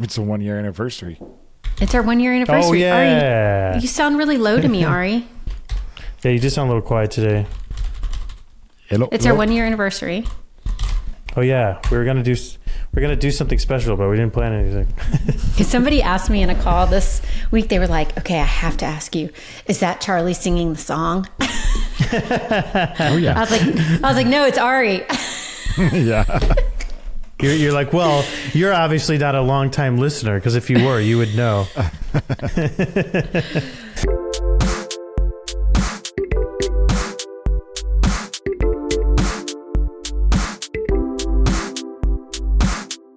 It's a one year anniversary. It's our one year oh, anniversary. Oh, yeah. Ari, you sound really low to me, Ari. Yeah, you just sound a little quiet today. Hello. It's our one year anniversary. Oh yeah, we were gonna do s- we are gonna do something special, but we didn't plan anything. Because somebody asked me in a call this week, they were like, okay, I have to ask you, is that Charlie singing the song? Oh yeah. I was like, I was like, no, it's Ari. yeah. You're, you're like, well, you're obviously not a long time listener because if you were, you would know.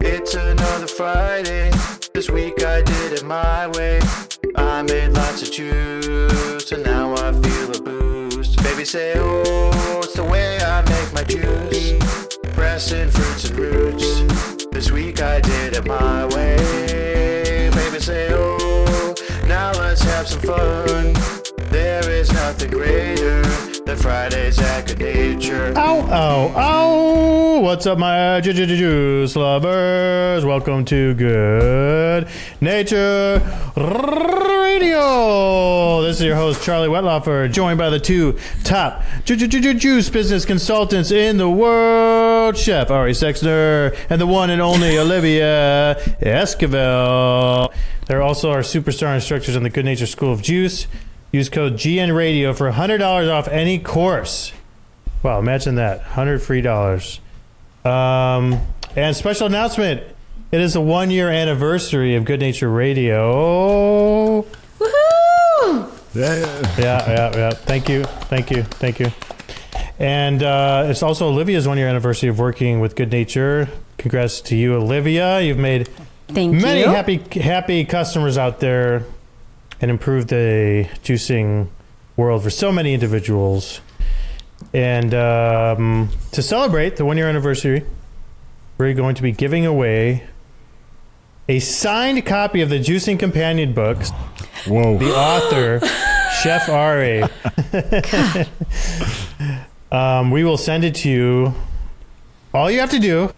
It's another Friday. This week I did it my way. I made lots of juice, and now I feel a boost. Baby say, oh, it's the way I make my juice. Pressing fruits and roots. This week I did it my way. Baby say, oh, now let's have some fun. There is nothing greater than Fridays Nature. Ow, ow, ow! What's up, my ju- ju- ju- juice lovers? Welcome to Good Nature Radio. This is your host, Charlie Wetlaufer, joined by the two top ju- ju- ju- ju- juice business consultants in the world, Chef Ari Sexner and the one and only Olivia Esquivel. They're also our superstar instructors in the Goodnature School of Juice. Use code GN Radio for $100 off any course. Wow, imagine that. 100 free dollars. Um, and special announcement. It is the one year anniversary of Goodnature Radio. Woohoo! Yeah. Yeah, yeah, yeah. Thank you. Thank you. Thank you. And uh, it's also Olivia's one year anniversary of working with Goodnature. Congrats to you, Olivia. You've made Thank many you. happy happy customers out there and improved the juicing world for so many individuals. And um, to celebrate the one year anniversary, we're going to be giving away a signed copy of the Juicing Companion books. Whoa. The author, Chef Ari. um, we will send it to you. All you have to do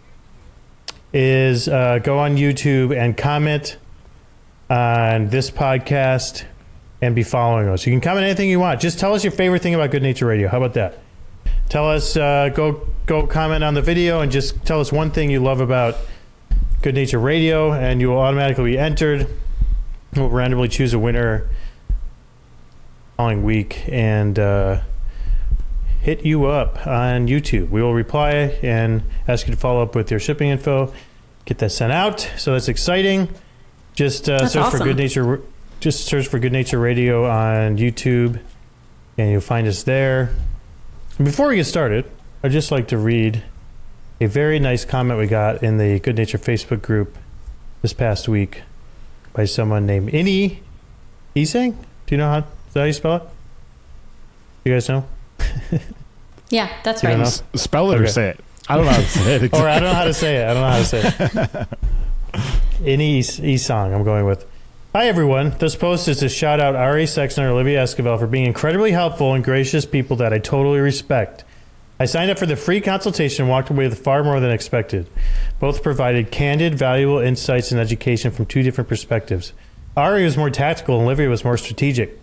is uh, go on YouTube and comment on this podcast and be following us. You can comment anything you want. Just tell us your favorite thing about Goodnature Radio. How about that? Tell us, uh, go go comment on the video and just tell us one thing you love about Goodnature Radio, and you will automatically be entered. We'll randomly choose a winner following week and uh, hit you up on YouTube. We will reply and ask you to follow up with your shipping info. Get that sent out. So that's exciting. Just uh, That's search for. Goodnature. Just search for Goodnature Radio on YouTube, and you'll find us there. Before we get started, I'd just like to read a very nice comment we got in the Goodnature Facebook group this past week by someone named Ini Isang. Do you know how, is that how you spell it? You guys know? Yeah, that's You right. S- spell it Okay. or say it. I don't know how to say it. Or I don't know how to say it. I don't know how to say it. Ini Is- Isang, I'm going with. Hi, everyone. This post is to shout out Ari Sexner and Olivia Esquivel for being incredibly helpful and gracious people that I totally respect. I signed up for the free consultation and walked away with far more than expected. Both provided candid, valuable insights and education from two different perspectives. Ari was more tactical and Olivia was more strategic.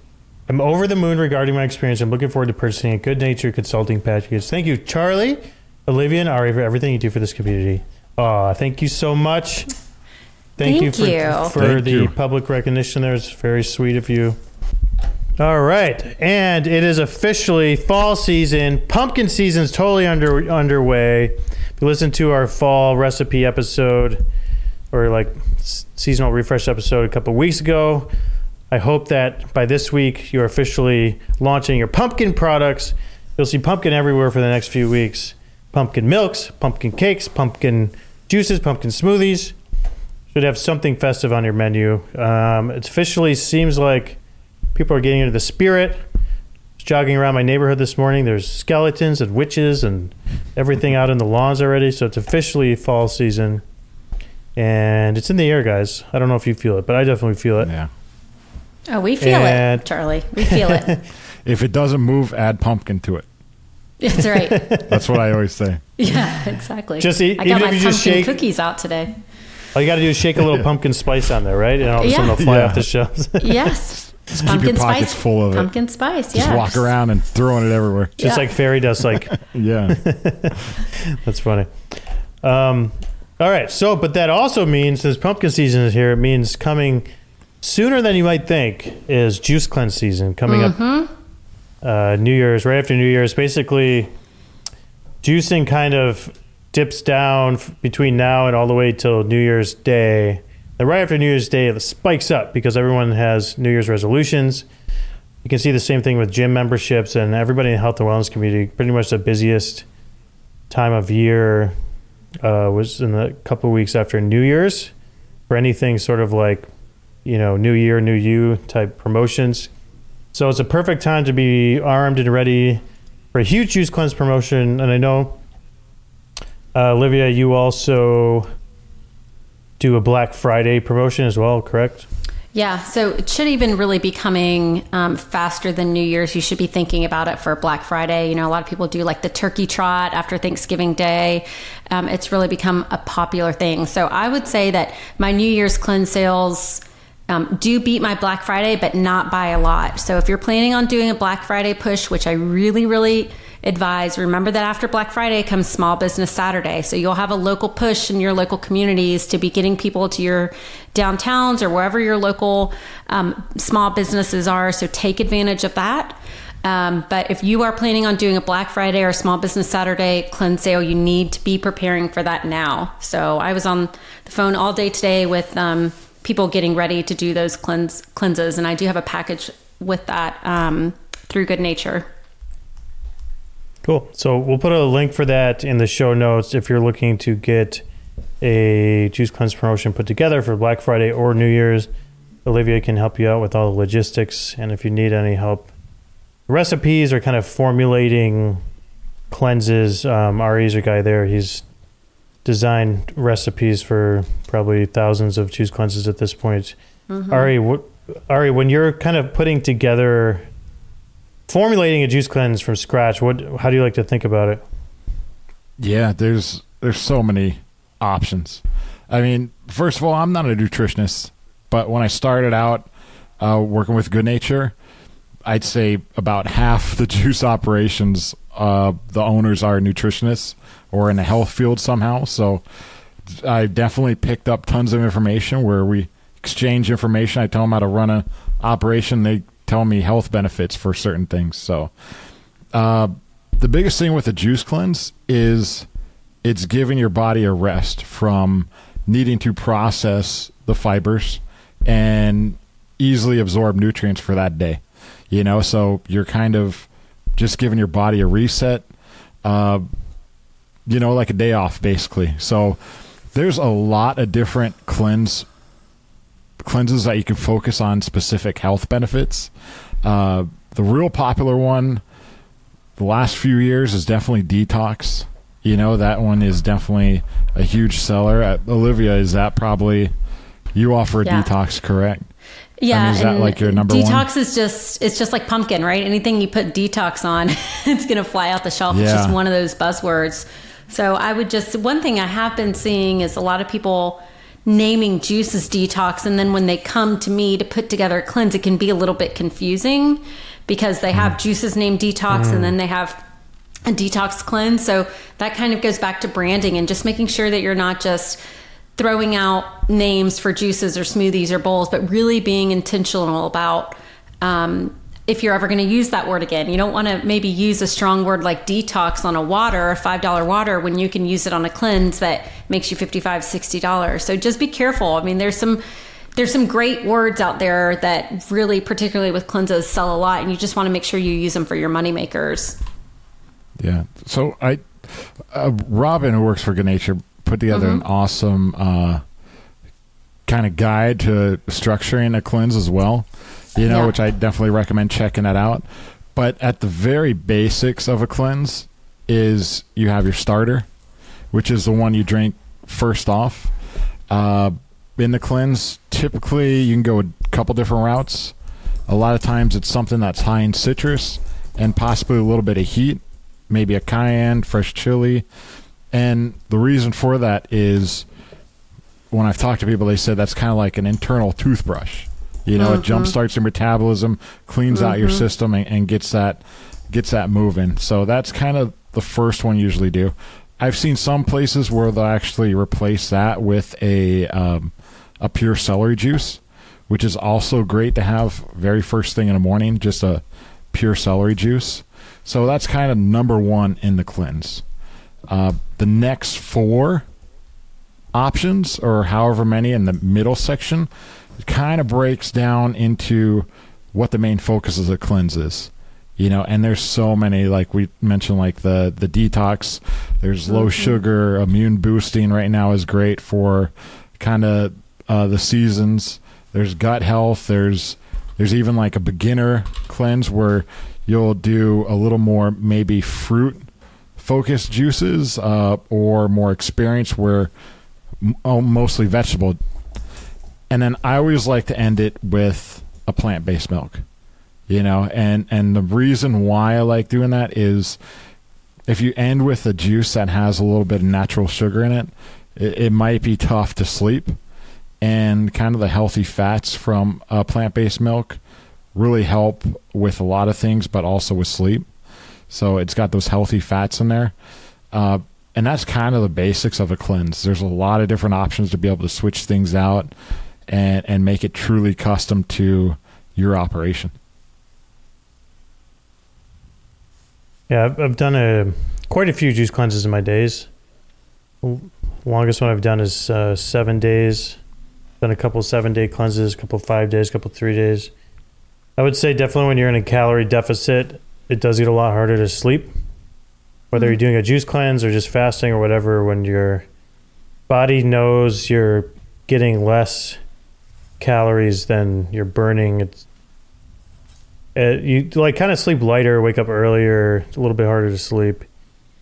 I'm over the moon regarding my experience. I'm looking forward to purchasing a good natured consulting package. Thank you, Charlie, Olivia, and Ari, for everything you do for this community. Aw, thank you so much. Thank, you for, you. for Thank the you. public recognition there. It's very sweet of you. All right, and it is officially fall season. Pumpkin season's totally under underway. If you listen to our fall recipe episode or like s- seasonal refresh episode a couple weeks ago, I hope that by this week you're officially launching your pumpkin products. You'll see pumpkin everywhere for the next few weeks. Pumpkin milks, pumpkin cakes, pumpkin juices, pumpkin smoothies. Should have something festive on your menu. Um, it officially seems like people are getting into the spirit. Just jogging around my neighborhood this morning. There's skeletons and witches and everything out in the lawns already. So it's officially fall season. And it's in the air, guys. I don't know if you feel it, but I definitely feel it. Yeah. Oh, we feel And- it, Charlie. We feel it. If it doesn't move, add pumpkin to it. That's right. That's what I always say. Yeah, exactly. Just eat- I even got if my you just pumpkin shake- cookies out today. All you got to do is shake a little pumpkin spice on there, right? And all of a sudden Yeah. they'll fly Yeah. off the shelves. Yes. Just keep your pockets full of it. Pumpkin spice. Yeah. Just walk around and throwing it everywhere. Just Yeah. like fairy dust. Like Yeah. that's funny. Um, all right. So, but that also means since pumpkin season is here, it means coming sooner than you might think is juice cleanse season coming up. Uh, New Year's, right after New Year's, basically, juicing kind of dips down between now and all the way till New Year's Day. Then right after New Year's Day, it spikes up because everyone has New Year's resolutions. You can see the same thing with gym memberships and everybody in the health and wellness community. Pretty much the busiest time of year uh, was in the couple weeks after New Year's for anything sort of like, you know, New Year, New You type promotions. So it's a perfect time to be armed and ready for a huge juice cleanse promotion. And I know, uh, Olivia, you also do a Black Friday promotion as well, correct? Yeah, so it should even really be coming um, faster than New Year's. You should be thinking about it for Black Friday. You know, a lot of people do like the turkey trot after Thanksgiving Day. Um, it's really become a popular thing. So I would say that my New Year's cleanse sales um, do beat my Black Friday, but not by a lot. So if you're planning on doing a Black Friday push, which I really, really advise, remember that after Black Friday comes Small Business Saturday. So you'll have a local push in your local communities to be getting people to your downtowns or wherever your local um, small businesses are. So take advantage of that. Um, but if you are planning on doing a Black Friday or Small Business Saturday cleanse sale, you need to be preparing for that now. So I was on the phone all day today with um, people getting ready to do those cleanse cleanses, and I do have a package with that um, through Goodnature. Cool. So we'll put a link for that in the show notes if you're looking to get a juice cleanse promotion put together for Black Friday or New Year's. Olivia can help you out with all the logistics, and if you need any help, recipes or kind of formulating cleanses, um, Ari's a guy there. He's designed recipes for probably thousands of juice cleanses at this point. Ari, what, Ari, when you're kind of putting together formulating a juice cleanse from scratch, what how do you like to think about it? Yeah, there's there's so many options. I mean, first of all, I'm not a nutritionist, but when I started out uh, working with Goodnature, I'd say about half the juice operations, uh, the owners are nutritionists or in the health field somehow. So I definitely picked up tons of information where we exchange information. I tell them how to run a operation. They tell me health benefits for certain things. So uh, the biggest thing with a juice cleanse is it's giving your body a rest from needing to process the fibers and easily absorb nutrients for that day. You know, so you're kind of just giving your body a reset, uh, you know, like a day off, basically. So there's a lot of different cleanse cleanses that you can focus on specific health benefits. Uh, the real popular one the last few years is definitely detox. You know, that one is definitely a huge seller. Uh, Olivia, is that probably you offer a Yeah. detox, correct? Yeah, is that and like your number one? detox is just it's just like pumpkin, right? Anything you put detox on, it's gonna fly out the shelf. Yeah. It's just one of those buzzwords. So I would just one thing I have been seeing is a lot of people naming juices detox, and then when they come to me to put together a cleanse, it can be a little bit confusing because they Mm. have juices named detox, and then they have a detox cleanse. So that kind of goes back to branding and just making sure that you're not just throwing out names for juices or smoothies or bowls, but really being intentional about um, if you're ever going to use that word again. You don't want to maybe use a strong word like detox on a water, a $5 water, when you can use it on a cleanse that makes you $55, $60. So just be careful. I mean, there's some. There's some great words out there that really, particularly with cleanses, sell a lot, and you just want to make sure you use them for your money makers. Yeah. So I, uh, Robin, who works for Goodnature, put together an awesome uh, kind of guide to structuring a cleanse as well. You know, Yeah. which I definitely recommend checking that out. But at the very basics of a cleanse is you have your starter, which is the one you drink first off. Uh, in the cleanse, typically you can go a couple different routes. A lot of times it's something that's high in citrus and possibly a little bit of heat, maybe a cayenne, fresh chili. And the reason for that is when I've talked to people, they said that's kind of like an internal toothbrush. You know, it jumpstarts your metabolism, cleans out your system, and, and gets that gets that moving. So that's kind of the first one usually do. I've seen some places where they'll actually replace that with a um, a pure celery juice, which is also great to have very first thing in the morning. Just a pure celery juice. So that's kind of number one in the cleanse. Uh, the next four options, or however many in the middle section, it kind of breaks down into what the main focus of the cleanse is. You know, and there's so many, like we mentioned, like the the detox. There's low sugar, immune boosting. Right now is great for kind of uh, the seasons. There's gut health. There's there's even like a beginner cleanse where you'll do a little more maybe fruit focused juices uh, or more experience where oh, mostly vegetable. And then I always like to end it with a plant based milk. You know, and and the reason why I like doing that is if you end with a juice that has a little bit of natural sugar in it, it, it might be tough to sleep. And kind of the healthy fats from uh, plant based milk really help with a lot of things, but also with sleep. So it's got those healthy fats in there. Uh, and that's kind of the basics of a cleanse. There's a lot of different options to be able to switch things out and, and make it truly custom to your operation. Yeah, I've, done a quite a few juice cleanses in my days. Longest one I've done is uh, seven days. Done a couple seven day cleanses, a couple five days, a couple three days. I would say definitely when you're in a calorie deficit, it does get a lot harder to sleep. Whether you're doing a juice cleanse or just fasting or whatever, when your body knows you're getting less calories than you're burning, it's uh, you like kind of sleep lighter, wake up earlier. It's a little bit harder to sleep.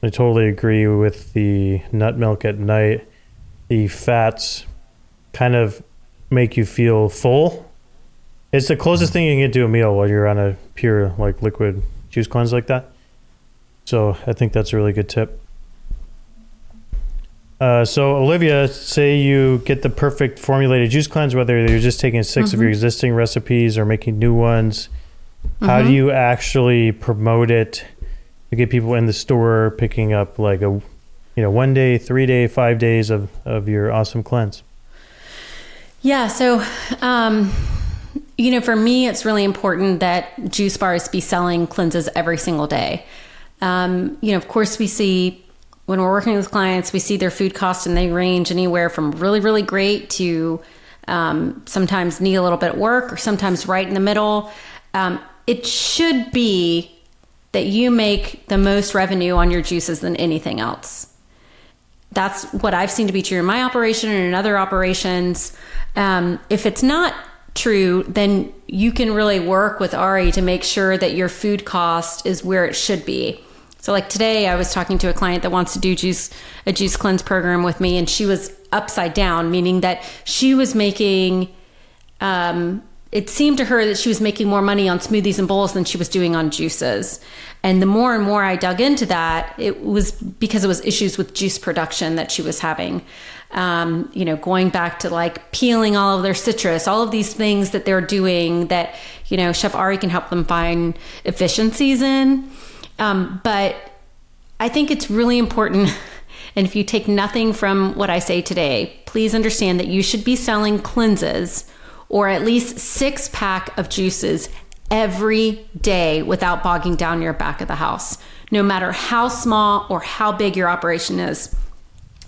I totally agree with the nut milk at night. The fats kind of make you feel full. It's the closest thing you can get to a meal while you're on a pure like liquid juice cleanse like that. So I think that's a really good tip. Uh, so Olivia, say you get the perfect formulated juice cleanse, whether you're just taking 6 of your existing recipes or making new ones. How do you actually promote it to get people in the store picking up like a, you know, one day, three day, five days of, of your awesome cleanse? Yeah. So, um, you know, for me, it's really important that juice bars be selling cleanses every single day. Um, you know, of course, we see when we're working with clients, we see their food costs and they range anywhere from really, really great to um, sometimes need a little bit of work or sometimes right in the middle. Um, it should be that you make the most revenue on your juices than anything else. That's what I've seen to be true in my operation and in other operations. Um, if it's not true, then you can really work with Ari to make sure that your food cost is where it should be. So, like today, I was talking to a client that wants to do juice a juice cleanse program with me, and she was upside down, meaning that she was making. Um, it seemed to her that she was making more money on smoothies and bowls than she was doing on juices. And the more and more I dug into that, it was because it was issues with juice production that she was having. Um, you know, going back to like peeling all of their citrus, all of these things that they're doing that, you know, Chef Ari can help them find efficiencies in. Um, but I think it's really important. And if you take nothing from what I say today, please understand that you should be selling cleanses or at least six pack of juices every day without bogging down your back of the house, no matter how small or how big your operation is.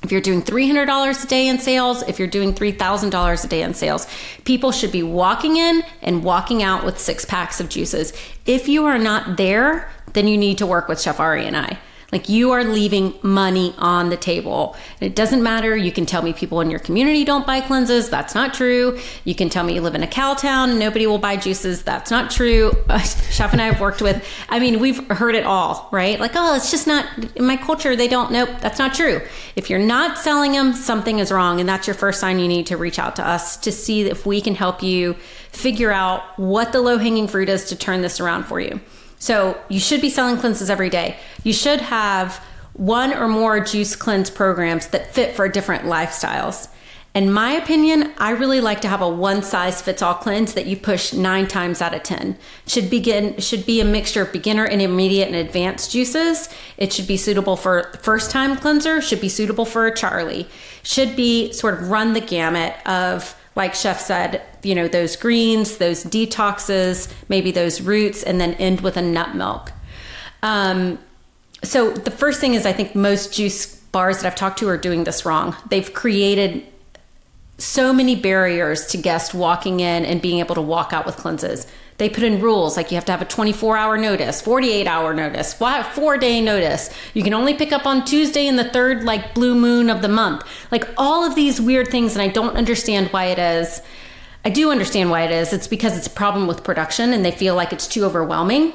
If you're doing $300 a day in sales, if you're doing $3,000 a day in sales, people should be walking in and walking out with six packs of juices. If you are not there, then you need to work with Chef Ari and I. Like you are leaving money on the table. And It doesn't matter. You can tell me people in your community don't buy cleanses. That's not true. You can tell me you live in a cow town nobody will buy juices. That's not true. Uh, Chef and I have worked with, I mean, we've heard it all, right? Like, oh, it's just not in my culture. They don't. Nope, that's not true. If you're not selling them, something is wrong. And that's your first sign you need to reach out to us to see if we can help you figure out what the low hanging fruit is to turn this around for you. So you should be selling cleanses every day. You should have one or more juice cleanse programs that fit for different lifestyles. In my opinion, I really like to have a one size fits all cleanse that you push nine times out of 10. Should begin, should be a mixture of beginner, and intermediate, and advanced juices. It should be suitable for first time cleanser, should be suitable for a Charlie, should be sort of run the gamut of, like Chef said, you know, those greens, those detoxes, maybe those roots, and then end with a nut milk. Um, so the first thing is I think most juice bars that I've talked to are doing this wrong. They've created so many barriers to guests walking in and being able to walk out with cleanses. They put in rules like you have to have a 24 hour notice, 48 hour notice, four day notice. You can only pick up on Tuesday in the third, like blue moon of the month. Like all of these weird things, and I don't understand why it is. I do understand why it is. It's because it's a problem with production and they feel like it's too overwhelming.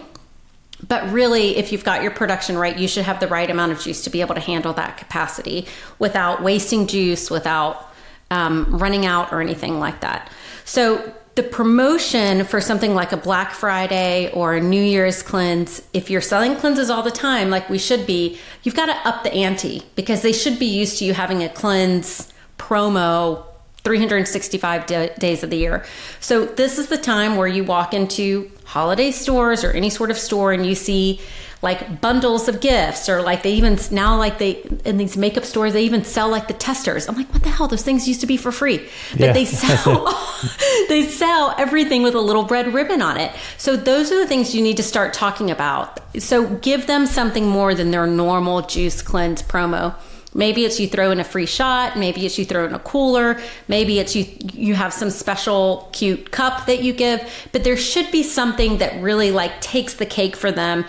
But really, if you've got your production right, you should have the right amount of juice to be able to handle that capacity without wasting juice, without um, running out or anything like that. So the promotion for something like a Black Friday or a New Year's cleanse, if you're selling cleanses all the time, like we should be, you've got to up the ante because they should be used to you having a cleanse promo 365 days of the year. So this is the time where you walk into holiday stores or any sort of store and you see like bundles of gifts or like they even now like they in these makeup stores they even sell like the testers. I'm like what the hell? Those things used to be for free. But yeah. they sell they sell everything with a little red ribbon on it. So those are the things you need to start talking about. So give them something more than their normal juice cleanse promo Maybe it's you throw in a free shot, maybe it's you throw in a cooler, maybe it's you you have some special cute cup that you give, but there should be something that really like takes the cake for them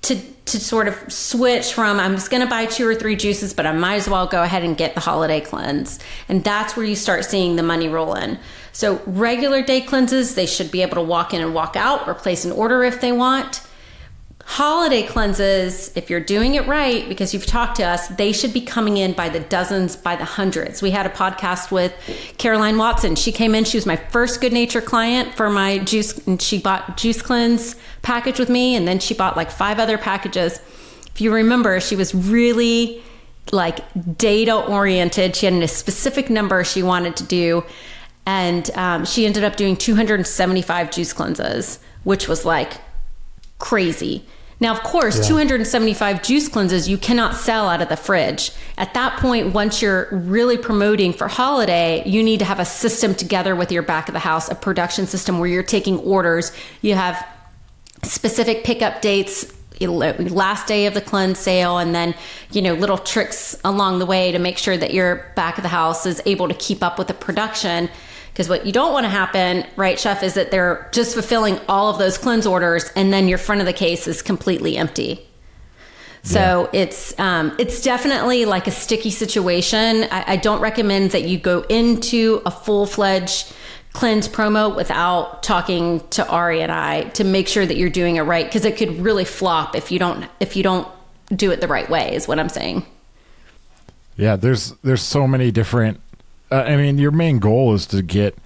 to to sort of switch from I'm just going to buy two or three juices, but I might as well go ahead and get the holiday cleanse. And that's where you start seeing the money roll in. So regular day cleanses, they should be able to walk in and walk out or place an order if they want. Holiday cleanses, if you're doing it right, because you've talked to us, they should be coming in by the dozens, by the hundreds. We had a podcast with Caroline Watson. She came in, she was my first Goodnature client for my juice, and she bought juice cleanse package with me, and then she bought like five other packages. If you remember, she was really like data oriented. She had a specific number she wanted to do, and um, she ended up doing 275 juice cleanses, which was like crazy. Now, of course, yeah. 275 juice cleanses you cannot sell out of the fridge. At that point, once you're really promoting for holiday, you need to have a system together with your back of the house, a production system where you're taking orders. You have specific pickup dates, last day of the cleanse sale, and then, you know, little tricks along the way to make sure that your back of the house is able to keep up with the production because what you don't want to happen, right, chef, is that they're just fulfilling all of those cleanse orders and then your front of the case is completely empty. So yeah. it's um, it's definitely like a sticky situation. I, I don't recommend that you go into a full fledged cleanse promo without talking to Ari and I to make sure that you're doing it right because it could really flop if you don't if you don't do it the right way. Is what I'm saying. Yeah, there's there's so many different uh, I mean, your main goal is to get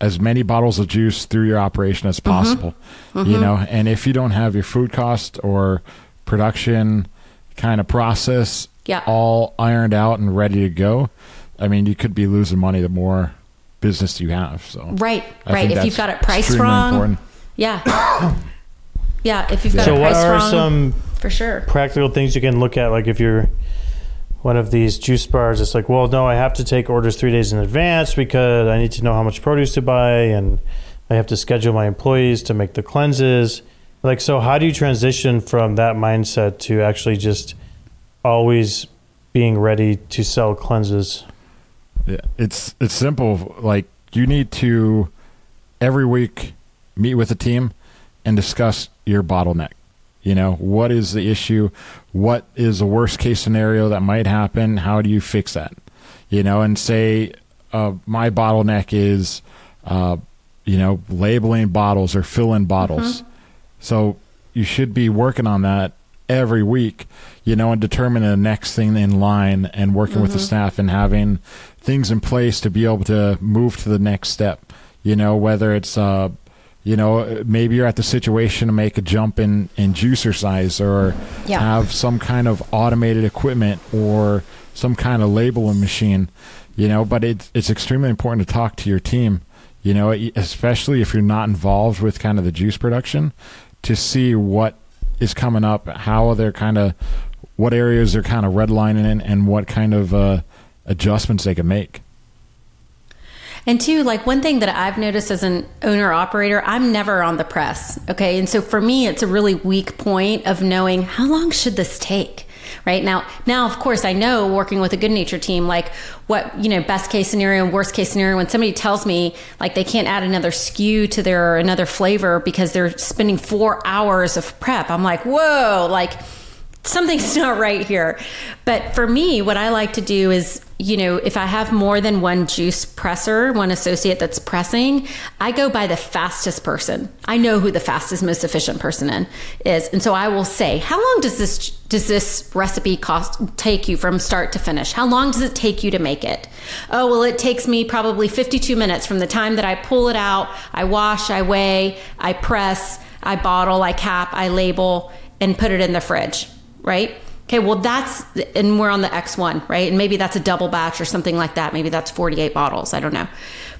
as many bottles of juice through your operation as mm-hmm. possible. Mm-hmm. You know, and if you don't have your food cost or production kind of process yeah. all ironed out and ready to go, I mean, you could be losing money the more business you have. So right, I right. If you've got it priced wrong, important. yeah, yeah. If you've got so it priced wrong, what are some for sure practical things you can look at, like if you're one of these juice bars. It's like, well, no, I have to take orders three days in advance because I need to know how much produce to buy and I have to schedule my employees to make the cleanses. Like, so how do you transition from that mindset to actually just always being ready to sell cleanses? Yeah, it's it's simple. Like you need to every week meet with a team and discuss your bottleneck. You know, what is the issue? What is the worst case scenario that might happen? How do you fix that? You know, and say uh, my bottleneck is, uh, you know, labeling bottles or filling bottles. Mm-hmm. So you should be working on that every week, you know, and determining the next thing in line and working mm-hmm. with the mm-hmm. staff and having things in place to be able to move to the next step. You know, whether it's uh, you know, maybe you're at the situation to make a jump in, in juicer size or yeah. have some kind of automated equipment or some kind of labeling machine, you know. But it's it's extremely important to talk to your team, you know, especially if you're not involved with kind of the juice production, to see what is coming up, how they're kind of, what areas they're kind of redlining in, and what kind of uh, adjustments they can make. And two, like one thing that I've noticed as an owner operator, I'm never on the press. Okay. And so for me, it's a really weak point of knowing how long should this take? Right now, now of course I know working with a Goodnature team, like what you know, best case scenario and worst case scenario. When somebody tells me like they can't add another SKU to their another flavor because they're spending four hours of prep, I'm like, whoa, like something's not right here. But for me, what I like to do is, you know, if I have more than one juice presser, one associate that's pressing, I go by the fastest person. I know who the fastest, most efficient person in is, and so I will say, how long does this does this recipe cost take you from start to finish? How long does it take you to make it? Oh, well, it takes me probably 52 minutes from the time that I pull it out, I wash, I weigh, I press, I bottle, I cap, I label, and put it in the fridge right? Okay, well, that's, and we're on the X1, right? And maybe that's a double batch or something like that. Maybe that's 48 bottles. I don't know.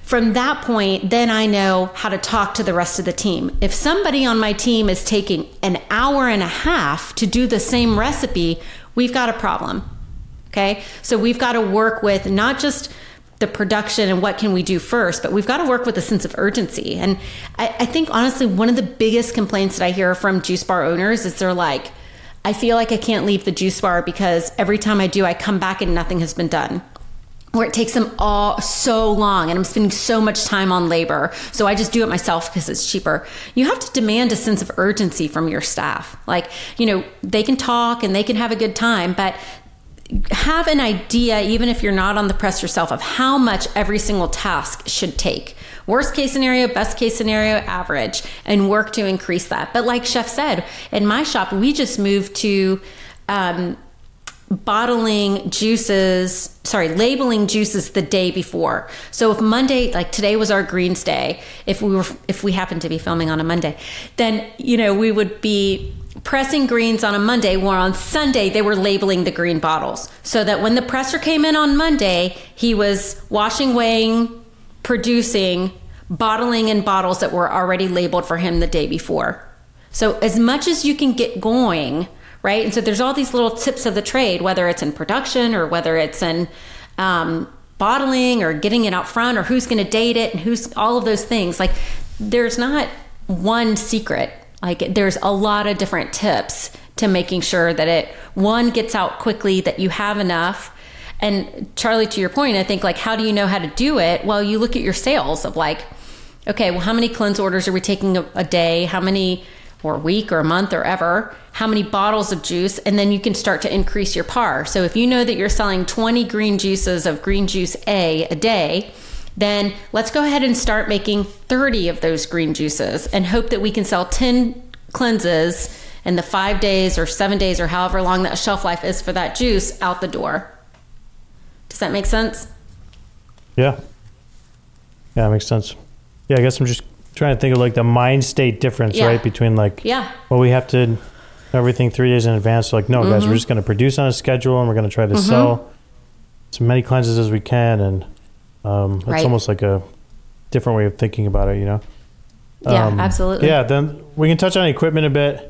From that point, then I know how to talk to the rest of the team. If somebody on my team is taking an hour and a half to do the same recipe, we've got a problem. Okay, so we've got to work with not just the production and what can we do first, but we've got to work with a sense of urgency. And I, I think honestly, one of the biggest complaints that I hear from juice bar owners is they're like, I feel like I can't leave the juice bar because every time I do, I come back and nothing has been done. Where it takes them all so long and I'm spending so much time on labor. So I just do it myself because it's cheaper. You have to demand a sense of urgency from your staff. Like, you know, they can talk and they can have a good time, but have an idea, even if you're not on the press yourself, of how much every single task should take. Worst case scenario, best case scenario, average, and work to increase that. But like Chef said, in my shop, we just moved to um, bottling juices, sorry, labeling juices the day before. So if Monday, like today was our greens day, if we were, if we happened to be filming on a Monday, then, you know, we would be pressing greens on a Monday, where on Sunday they were labeling the green bottles. So that when the presser came in on Monday, he was washing, weighing, producing, bottling in bottles that were already labeled for him the day before. So as much as you can get going, right? And so there's all these little tips of the trade, whether it's in production or whether it's in um, bottling or getting it out front or who's going to date it and who's all of those things. Like there's not one secret. Like there's a lot of different tips to making sure that it one gets out quickly, that you have enough. And Charlie, to your point, I think like how do you know how to do it? Well, you look at your sales of like, okay, well, how many cleanse orders are we taking a, a day? How many or a week or a month or ever? How many bottles of juice? And then you can start to increase your par. So if you know that you're selling 20 green juices of green juice A a day, then let's go ahead and start making 30 of those green juices and hope that we can sell 10 cleanses in the five days or seven days or however long that shelf life is for that juice out the door. Does that make sense? Yeah. Yeah, that makes sense. Yeah, I guess I'm just trying to think of like the mind state difference, Yeah. right? Between like, Yeah. well, we have to everything three days in advance. So like, no, guys, Mm-hmm. we're just going to produce on a schedule and we're going to try to sell as many cleanses as we can. And um, it's Right. almost like a different way of thinking about it, you know? Yeah, Um, absolutely. Yeah, then we can touch on equipment a bit.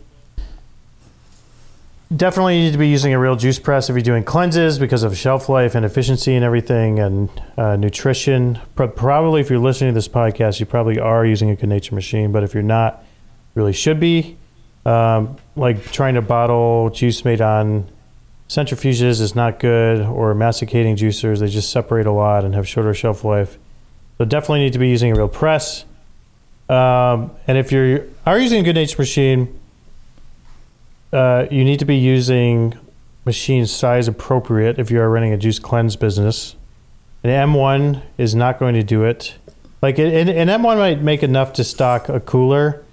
Definitely need to be using a real juice press if you're doing cleanses because of shelf life and efficiency and everything and uh, nutrition. Pro- Probably if you're listening to this podcast, you probably are using a Goodnature machine, but if you're not, really should be. Um, like trying to bottle juice made on centrifuges is not good, or masticating juicers, they just separate a lot and have shorter shelf life. So definitely need to be using a real press. Um, and if you are using a Goodnature machine, uh, you need to be using machine size appropriate if you are running a juice cleanse business. An M1 is not going to do it. Like an, an M1 might make enough to stock a cooler,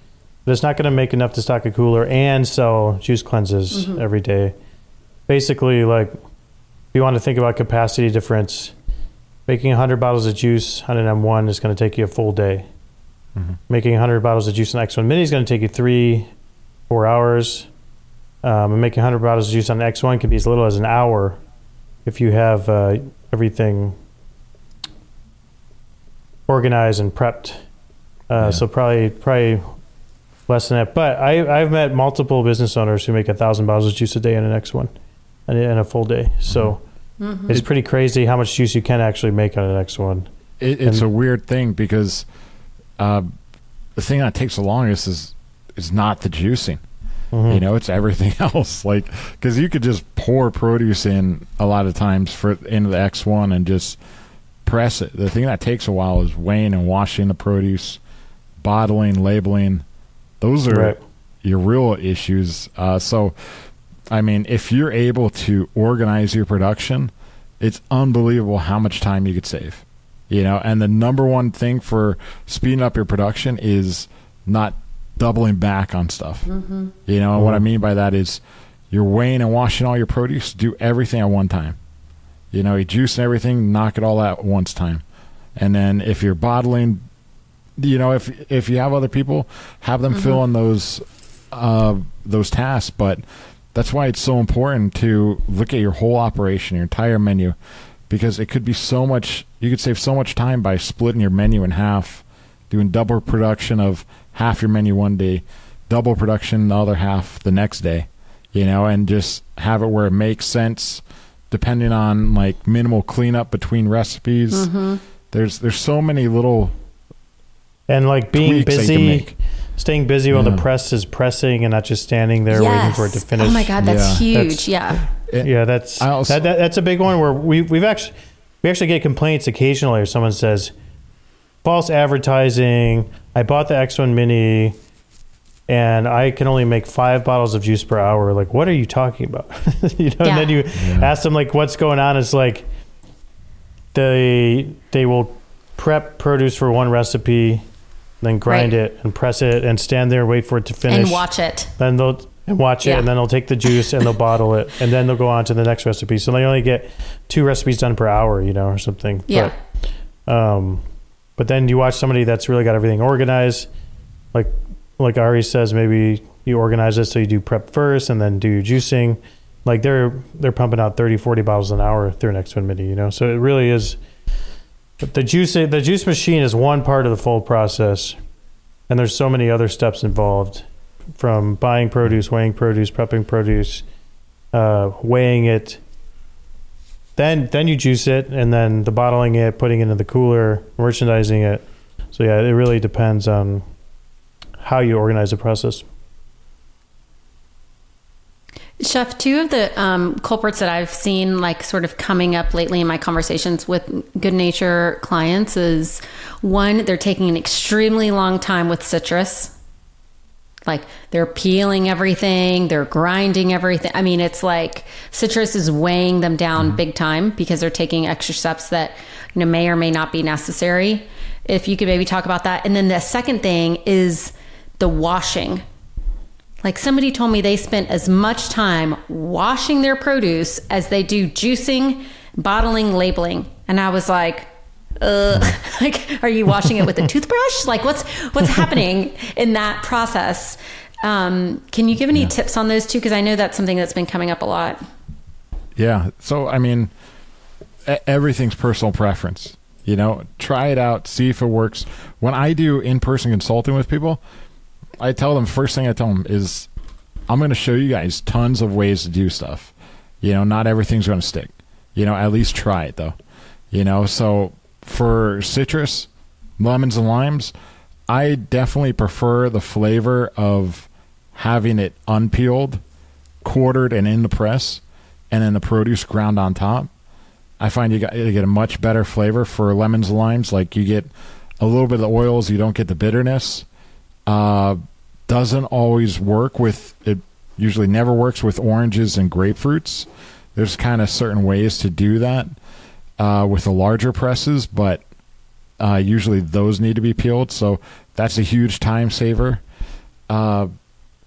but it's not going to make enough to stock a cooler and sell juice cleanses every day. Basically, like if you want to think about capacity difference, making 100 bottles of juice on an M1 is going to take you a full day making 100 bottles of juice in X1 Mini is going to take you three, four hours. Um, and making 100 bottles of juice on the X1 can be as little as an hour if you have uh, everything organized and prepped. Uh, So probably probably less than that. But I I've met multiple business owners who make a thousand bottles of juice a day in the X1, in a, in a full day. So it's pretty crazy how much juice you can actually make on the X1. It, it's And- a weird thing because uh, the thing that takes the longest is is not the juicing. Mm-hmm. You know, it's everything else. Like because you could just pour produce in a lot of times for into the X one and just press it. The thing that takes a while is weighing and washing the produce, bottling, labeling. Those are Right. your real issues. Uh, so, I mean, if you're able to organize your production, it's unbelievable how much time you could save. You know, and the number one thing for speeding up your production is not doubling back on stuff. Mm-hmm. You know, and what I mm-hmm. mean by that is you're weighing and washing all your produce, do everything at one time. You know, you juice and everything, knock it all out at once time. And then if you're bottling, you know, if if you have other people, have them fill mm-hmm. in those uh, those tasks. But that's why it's so important to look at your whole operation, your entire menu, because it could be so much. You could save so much time by splitting your menu in half, doing double production of half your menu one day, double production the other half the next day. You know, and just have it where it makes sense, depending on like minimal cleanup between recipes. Mm-hmm. There's there's so many little And like being tweaks they can busy, staying busy while Yeah. the press is pressing and not just standing there waiting for it to finish. Oh my god, that's Yeah. huge. That's- yeah. Yeah, that's also- that, that, that's a big one where we we've actually we actually get complaints occasionally. Or someone says false advertising. I bought the X1 Mini, and I can only make five bottles of juice per hour. Like, what are you talking about? you know, Yeah. and then you ask them like, what's going on? It's like they they will prep produce for one recipe, then grind Right. it and press it and stand there and wait for it to finish And watch it. then they'll and watch it, Yeah. and then they'll take the juice and they'll bottle it, and then they'll go on to the next recipe. So they only get two recipes done per hour, you know, or something. Yeah. But, um, but then you watch somebody that's really got everything organized, like like Ari says, maybe you organize it so you do prep first and then do your juicing. Like they're they're pumping out 30, 40 bottles an hour through one mini, you know. So it really is. The juice the juice machine is one part of the full process, and there's so many other steps involved from buying produce, weighing produce, prepping produce, uh, weighing it. Then then you juice it, and then the bottling it, putting it into the cooler, merchandising it. So yeah, it really depends on how you organize the process. Chef, two of the um, culprits that I've seen, like sort of coming up lately in my conversations with Goodnature clients, is one, they're taking an extremely long time with citrus. Like they're peeling everything, they're grinding everything. I mean, it's like citrus is weighing them down mm-hmm. big time because they're taking extra steps that you know may or may not be necessary. If you could maybe talk about that, and then the second thing is the washing. Like somebody told me they spent as much time washing their produce as they do juicing, bottling, labeling. And I was like, uh, like, are you washing it with a toothbrush? Like, what's what's happening in that process? Um, can you give any tips on those two? Because I know that's something that's been coming up a lot. Yeah. So I mean, everything's personal preference. You know, try it out, see if it works. When I do in-person consulting with people, I tell them first thing I tell them is, I'm going to show you guys tons of ways to do stuff. You know, not everything's going to stick. You know, at least try it though. You know, so for citrus, lemons and limes, I definitely prefer the flavor of having it unpeeled, quartered, and in the press, and then the produce ground on top. I find you, get a much better flavor for lemons and limes. Like you get a little bit of the oils, you don't get the bitterness. Uh, doesn't always work with it. Usually never works with oranges and grapefruits. There's kind of certain ways to do that uh, with the larger presses, but uh, usually those need to be peeled. So that's a huge time saver. Uh,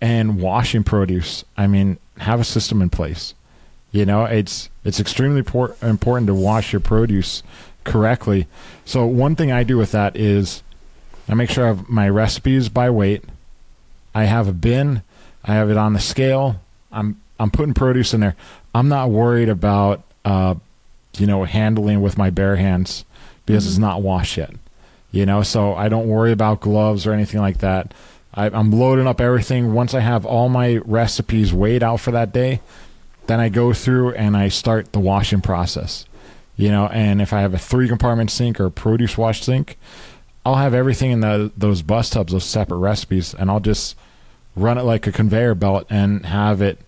and washing produce. I mean, have a system in place. You know, it's it's extremely por- important to wash your produce correctly. So one thing I do with that is I make sure I have my recipes by weight. I have a bin. I have it on the scale. I'm I'm putting produce in there. I'm not worried about uh, you know handling with my bare hands because it's mm-hmm. not washed yet. You know, so I don't worry about gloves or anything like that. I, I'm loading up everything. Once I have all my recipes weighed out for that day, then I go through and I start the washing process. You know, and if I have a three compartment sink or a produce wash sink, I'll have everything in the, those bus tubs, those separate recipes, and I'll just run it like a conveyor belt and have it,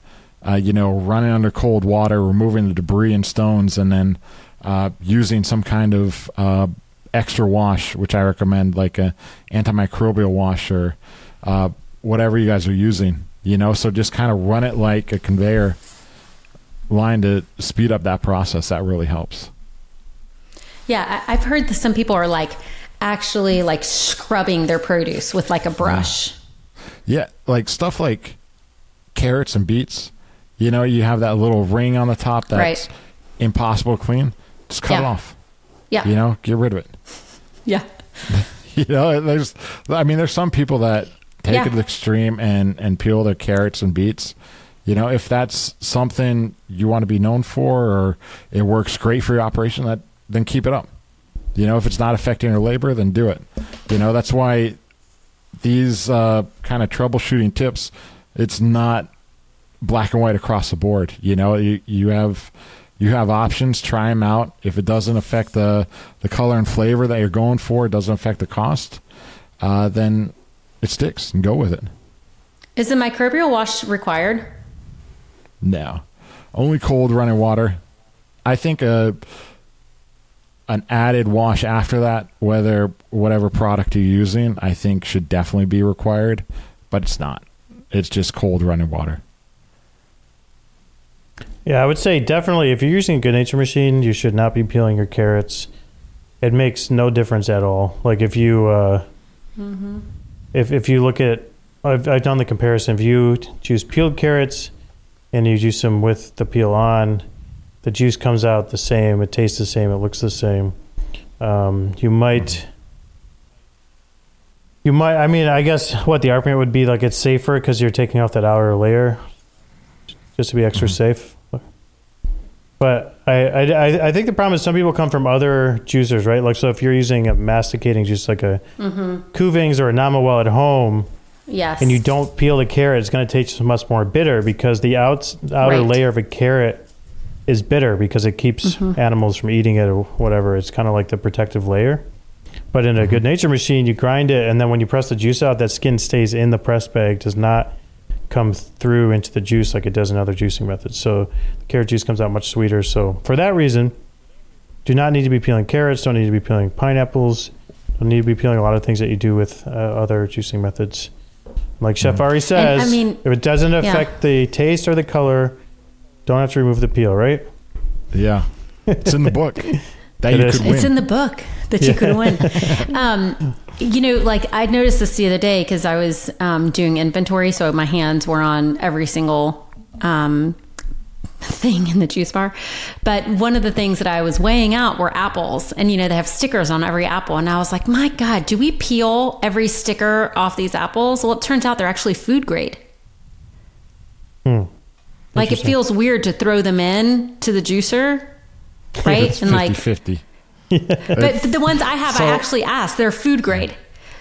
uh, you know, running under cold water, removing the debris and stones, and then uh, using some kind of uh, extra wash, which I recommend, like a antimicrobial wash or uh, whatever you guys are using. You know, so just kind of run it like a conveyor line to speed up that process. That really helps. Yeah, I- I've heard that some people are like actually like scrubbing their produce with like a brush. Yeah, like stuff like carrots and beets. You know, you have that little ring on the top that's Right. impossible to clean. Just cut it off. Yeah. You know, get rid of it. Yeah. You know, there's, I mean, there's some people that take Yeah. it to the extreme and and peel their carrots and beets. You know, if that's something you want to be known for, or it works great for your operation, that then keep it up. You know, if it's not affecting your labor, then do it. You know, that's why these uh, kind of troubleshooting tips, it's not black and white across the board. You know, you you have you have options. Try them out. If it doesn't affect the the color and flavor that you're going for, it doesn't affect the cost, uh, then it sticks and go with it. Is the microbial wash required? No, only cold running water. I think a an added wash after that, whether whatever product you're using, I think should definitely be required, but it's not. It's just cold running water. Yeah, I would say definitely if you're using a Goodnature machine, you should not be peeling your carrots. It makes no difference at all. Like if you uh, if if you look at I've I've done the comparison. If you choose peeled carrots and you juice them with the peel on, the juice comes out the same. It tastes the same. It looks the same. Um, you might. You might. I mean, I guess what the argument would be like it's safer because you're taking off that outer layer, just to be extra safe. But I, I, I- I think the problem is some people come from other juicers, right? Like, so if you're using a masticating juice like a mm-hmm. Kuvings or a Namawell at home, Yes. and you don't peel the carrot, it's going to taste much more bitter because the outs, outer Right. layer of a carrot is bitter because it keeps mm-hmm. animals from eating it or whatever. It's kind of like the protective layer. But in a mm-hmm. Goodnature machine, you grind it, and then when you press the juice out, that skin stays in the press bag, does not come through into the juice like it does in other juicing methods. So the carrot juice comes out much sweeter. So for that reason, do not need to be peeling carrots, don't need to be peeling pineapples, don't need to be peeling a lot of things that you do with uh, other juicing methods. Like Chef Ari says, I mean- if it doesn't affect the taste or the color, don't have to remove the peel, right? Yeah, it's in the book that It you is. could win. It's in the book that you could win. Um, you know, like I noticed this the other day because I was um, doing inventory, so my hands were on every single um, thing in the juice bar. But one of the things that I was weighing out were apples, and you know they have stickers on every apple, and I was like, my God, do we peel every sticker off these apples? Well, it turns out they're actually food grade. Hmm. Like it feels weird to throw them in to the juicer, right? It's and like 50 but the ones I have, So- I actually asked. They're food grade.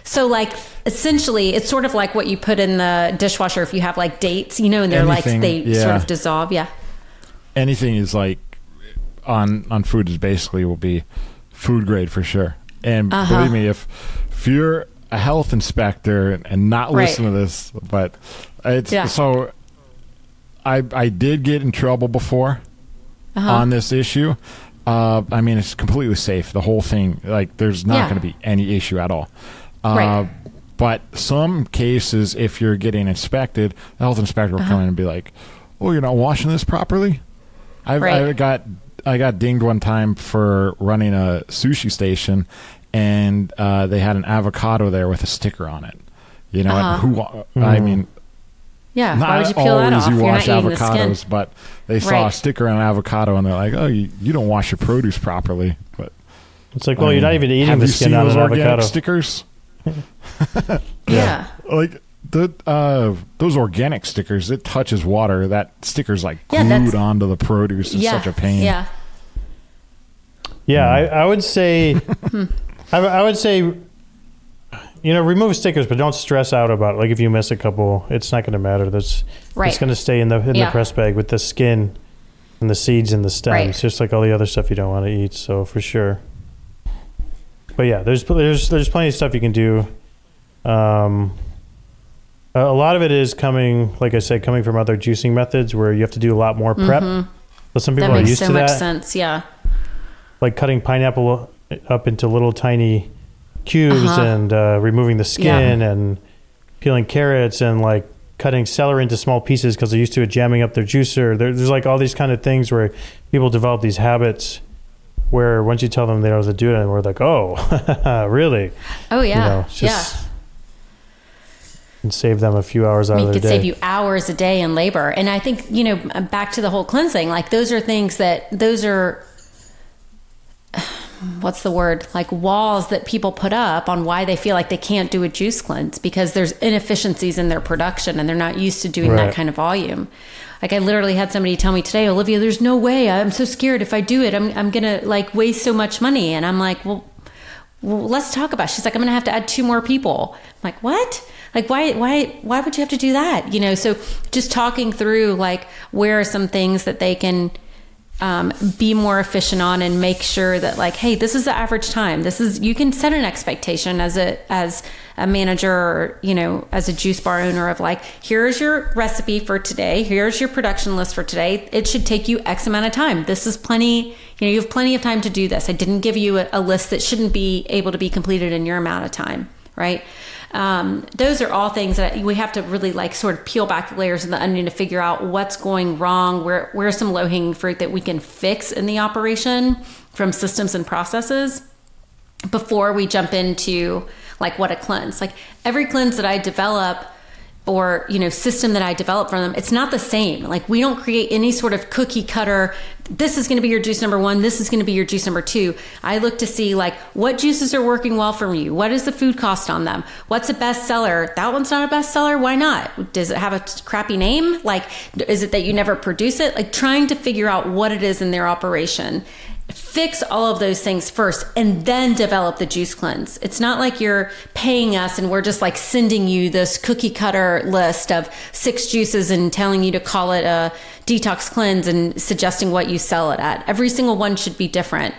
So, like, essentially, it's sort of like what you put in the dishwasher if you have like dates, you know, and they're Anything, like they sort of dissolve. Yeah. anything is like on on food is basically will be food grade for sure. And Uh-huh. believe me, if if you're a health inspector and not Right. listen to this, but it's Yeah. so I I did get in trouble before Uh-huh. on this issue. Uh, I mean, it's completely safe. The whole thing, like, there's not Yeah. going to be any issue at all. Uh, Right. But some cases, if you're getting inspected, the health inspector will Uh-huh. come in and be like, "Oh, you're not washing this properly." I've, Right. I got I got dinged one time for running a sushi station, and uh, they had an avocado there with a sticker on it. You know, Uh-huh. and who? I mean, Yeah. not Why would you peel that always off? you You're not wash the skin. avocados, but they saw a sticker on an avocado and they're like, "Oh, you, you don't wash your produce properly." But It's like, well, I you're not even eating have the you skin seen on those an avocado. stickers? Yeah. Like the uh, those organic stickers, it touches water. That sticker's like glued that's- onto the produce. It's yeah. such a pain. Yeah. Yeah, I, I would say, Hmm. I, I would say, you know, remove stickers, but don't stress out about it. Like if you miss a couple, it's not going to matter. That's Right. it's going to stay in the in Yeah. the press bag with the skin and the seeds and the stems, Right. just like all the other stuff you don't want to eat. So for sure. But yeah, there's there's there's plenty of stuff you can do. Um, a lot of it is coming, like I said, coming from other juicing methods where you have to do a lot more prep. But some people Mm-hmm. that are makes used so to much that sense. Yeah. like cutting pineapple up into little tiny cubes Uh-huh. and uh, removing the skin and peeling carrots and like cutting celery into small pieces because they're used to it jamming up their juicer. There, there's like all these kind of things where people develop these habits where once you tell them they don't have to do it, and we're like, oh, really? Oh yeah. You know, just, yeah. And save them a few hours I mean, of it could save you hours a day in labor. And I think, you know, back to the whole cleansing, like those are things that, those are, what's the word? Like walls that people put up on why they feel like they can't do a juice cleanse because there's inefficiencies in their production and they're not used to doing Right. that kind of volume. Like I literally had somebody tell me today, Olivia, there's no way. I'm so scared if I do it, I'm, I'm going to like waste so much money. And I'm like, well, well, let's talk about. It. She's like, I'm going to have to add two more people. I'm like, what? Like, why, why, why would you have to do that? You know, so just talking through like where are some things that they can um, be more efficient on and make sure that like, hey, this is the average time. This is you can set an expectation as a as a manager or you know as a juice bar owner of like, here's your recipe for today. Here's your production list for today. It should take you X amount of time. This is plenty. You know, you have plenty of time to do this. I didn't give you a, a list that shouldn't be able to be completed in your amount of time, right? Um, those are all things that we have to really like sort of peel back the layers of the onion to figure out what's going wrong, where where's some low hanging fruit that we can fix in the operation from systems and processes before we jump into like what a cleanse. Like every cleanse that I develop or you know system that I develop for them, it's not the same. Like we don't create any sort of cookie cutter. This is going to be your juice number one. This is going to be your juice number two. I look to see like what juices are working well for you. What is the food cost on them? What's a bestseller? That one's not a bestseller. Why not? Does it have a crappy name? Like is it that you never produce it? Like trying to figure out what it is in their operation fix all of those things first and then develop the juice cleanse. It's not like you're paying us and we're just like sending you this cookie cutter list of six juices and telling you to call it a detox cleanse and suggesting what you sell it at. Every single one should be different.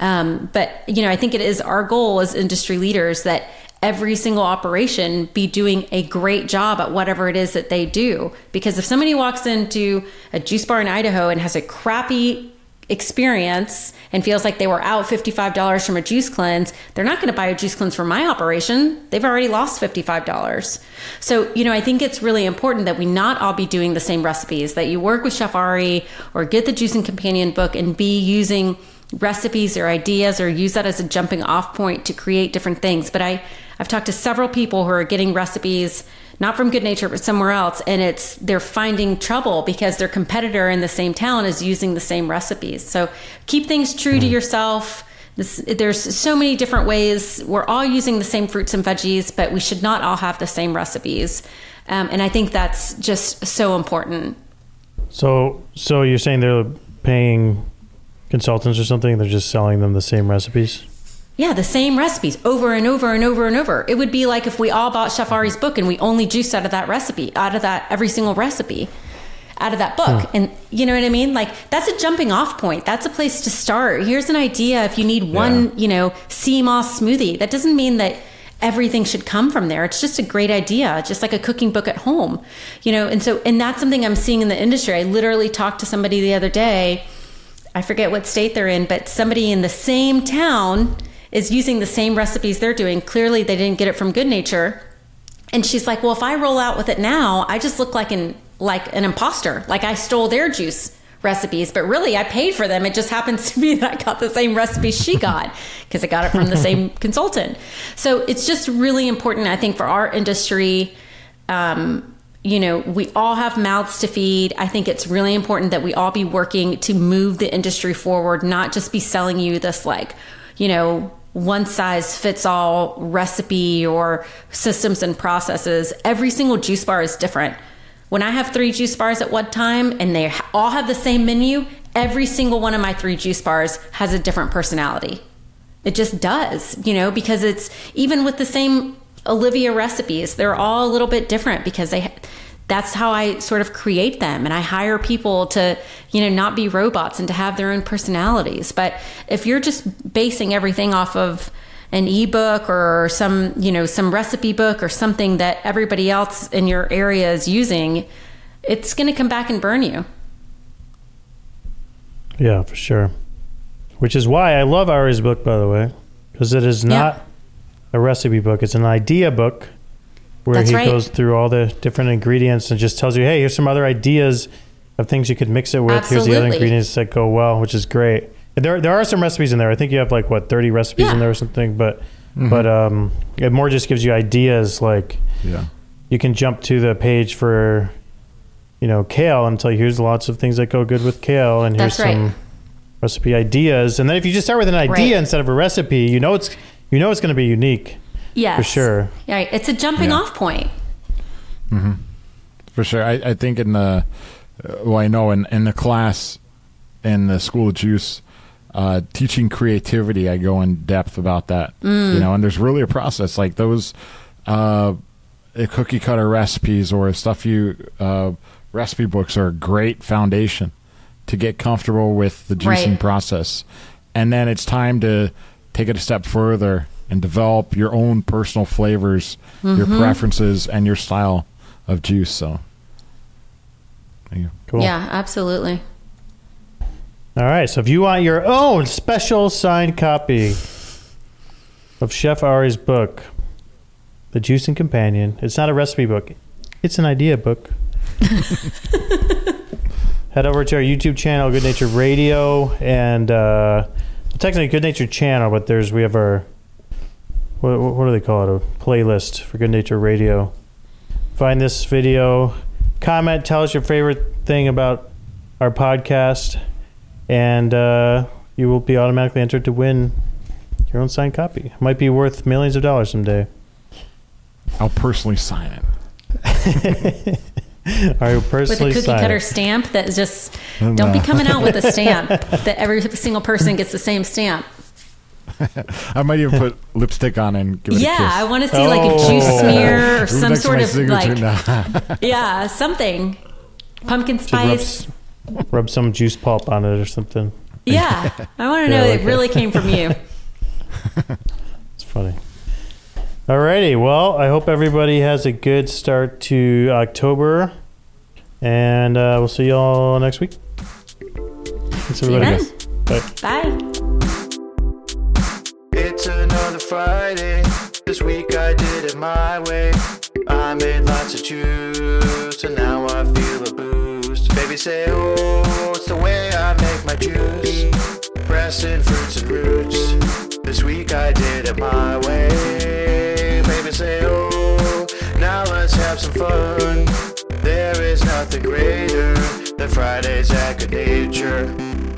Um, but, you know, I think it is our goal as industry leaders that every single operation be doing a great job at whatever it is that they do. Because if somebody walks into a juice bar in Idaho and has a crappy experience and feels like they were out $55 from a juice cleanse, they're not going to buy a juice cleanse from my operation. They've already lost $55. So, you know, I think it's really important that we not all be doing the same recipes, that you work with Chef Ari or get the Juicing Companion book and be using recipes or ideas or use that as a jumping off point to create different things. But I, I've talked to several people who are getting recipes not from Goodnature but somewhere else. And it's they're finding trouble because their competitor in the same town is using the same recipes. So keep things true to yourself. This, there's so many different ways. We're all using the same fruits and veggies but we should not all have the same recipes. Um, and i think that's just so important. So, so you're saying they're paying consultants or something? They're just selling them the same recipes? Yeah, the same recipes over and over and over and over. It would be like if we all bought Chef Ari's book and we only juiced out of that recipe, out of that every single recipe, out of that book. Hmm. And you know what I mean? Like that's a jumping off point. That's a place to start. Here's an idea if you need one, Yeah. you know, sea moss smoothie. That doesn't mean that everything should come from there. It's just a great idea, just like a cooking book at home. You know, and so and that's something I'm seeing in the industry. I literally talked to somebody the other day. I forget what state they're in, but somebody in the same town is using the same recipes they're doing. Clearly, they didn't get it from Goodnature. And she's like, "Well, if I roll out with it now, I just look like an like an imposter. Like I stole their juice recipes, but really I paid for them. It just happens to be that I got the same recipe she got because I got it from the same consultant. So it's just really important, I think, for our industry. Um, you know, we all have mouths to feed. I think it's really important that we all be working to move the industry forward, not just be selling you this like, you know, one size fits all recipe or systems and processes. Every single juice bar is different. When I have three juice bars at one time and they all have the same menu, every single one of my three juice bars has a different personality. It just does, you know, because it's even with the same Olivia recipes. They're all a little bit different because they that's how I sort of create them and I hire people to, you know, not be robots and to have their own personalities. But if you're just basing everything off of an ebook or some, you know, some recipe book or something that everybody else in your area is using, it's going to come back and burn you. Yeah, for sure. Which is why I love Ari's book, by the way, because it is not Yeah. a recipe book. It's an idea book where That's he right. goes through all the different ingredients and just tells you, hey, here's some other ideas of things you could mix it with. Here's the other ingredients that go well, which is great. And There, there are some recipes in there. I think you have like what thirty recipes Yeah. in there or something. But, but um, it more just gives you ideas. Like Yeah. you can jump to the page for, you know, kale and tell you here's lots of things that go good with kale, and here's That's right. some recipe ideas. And then if you just start with an idea Right. instead of a recipe, you know it's you know it's going to be unique. Yes. For sure. Right. It's a jumping Yeah. off point. Mm-hmm. For sure. I, I think in the, well, I know in, in the class in the School of Juice, uh, teaching creativity, I go in depth about that. You know, and there's really a process like those uh, uh, cookie cutter recipes or stuff you, uh, recipe books are a great foundation to get comfortable with the juicing Right. process. And then it's time to take it a step further and develop your own personal flavors, your preferences, and your style of juice. So, there you. Cool. Yeah, absolutely. All right. So if you want your own special signed copy of Chef Ari's book, The Juicing Companion, it's not a recipe book, it's an idea book. Head over to our YouTube channel, Goodnature Radio, and uh, technically Goodnature channel, but there's we have our what, what do they call it? A playlist for Goodnature Radio. Find this video, comment, tell us your favorite thing about our podcast, and uh, you will be automatically entered to win your own signed copy. It might be worth millions of dollars someday. I'll personally sign it. I will With a cookie cutter it. stamp that just don't be coming out with a stamp that every single person gets the same stamp. I might even put lipstick on and give it Yeah, a kiss. Yeah, I want to see like a juice Oh. smear or some sort my of signature like now. yeah, something. Pumpkin Should rub, spice. s- rub some juice pulp on it or something. Yeah, I want to Yeah, know I it like it. really came from you. It's funny. Alrighty, well, I hope everybody has a good start to October, and uh, we'll see y'all next week. Thanks, See you everybody. then. Bye. Bye. It's another Friday. This week I did it my way. I made lots of juice, and now I feel a boost. Baby say, oh, it's the way I make my juice. Pressing fruits and roots. This week I did it my way. Baby say, oh, now let's have some fun. There is nothing greater than Fridays at Goodnature.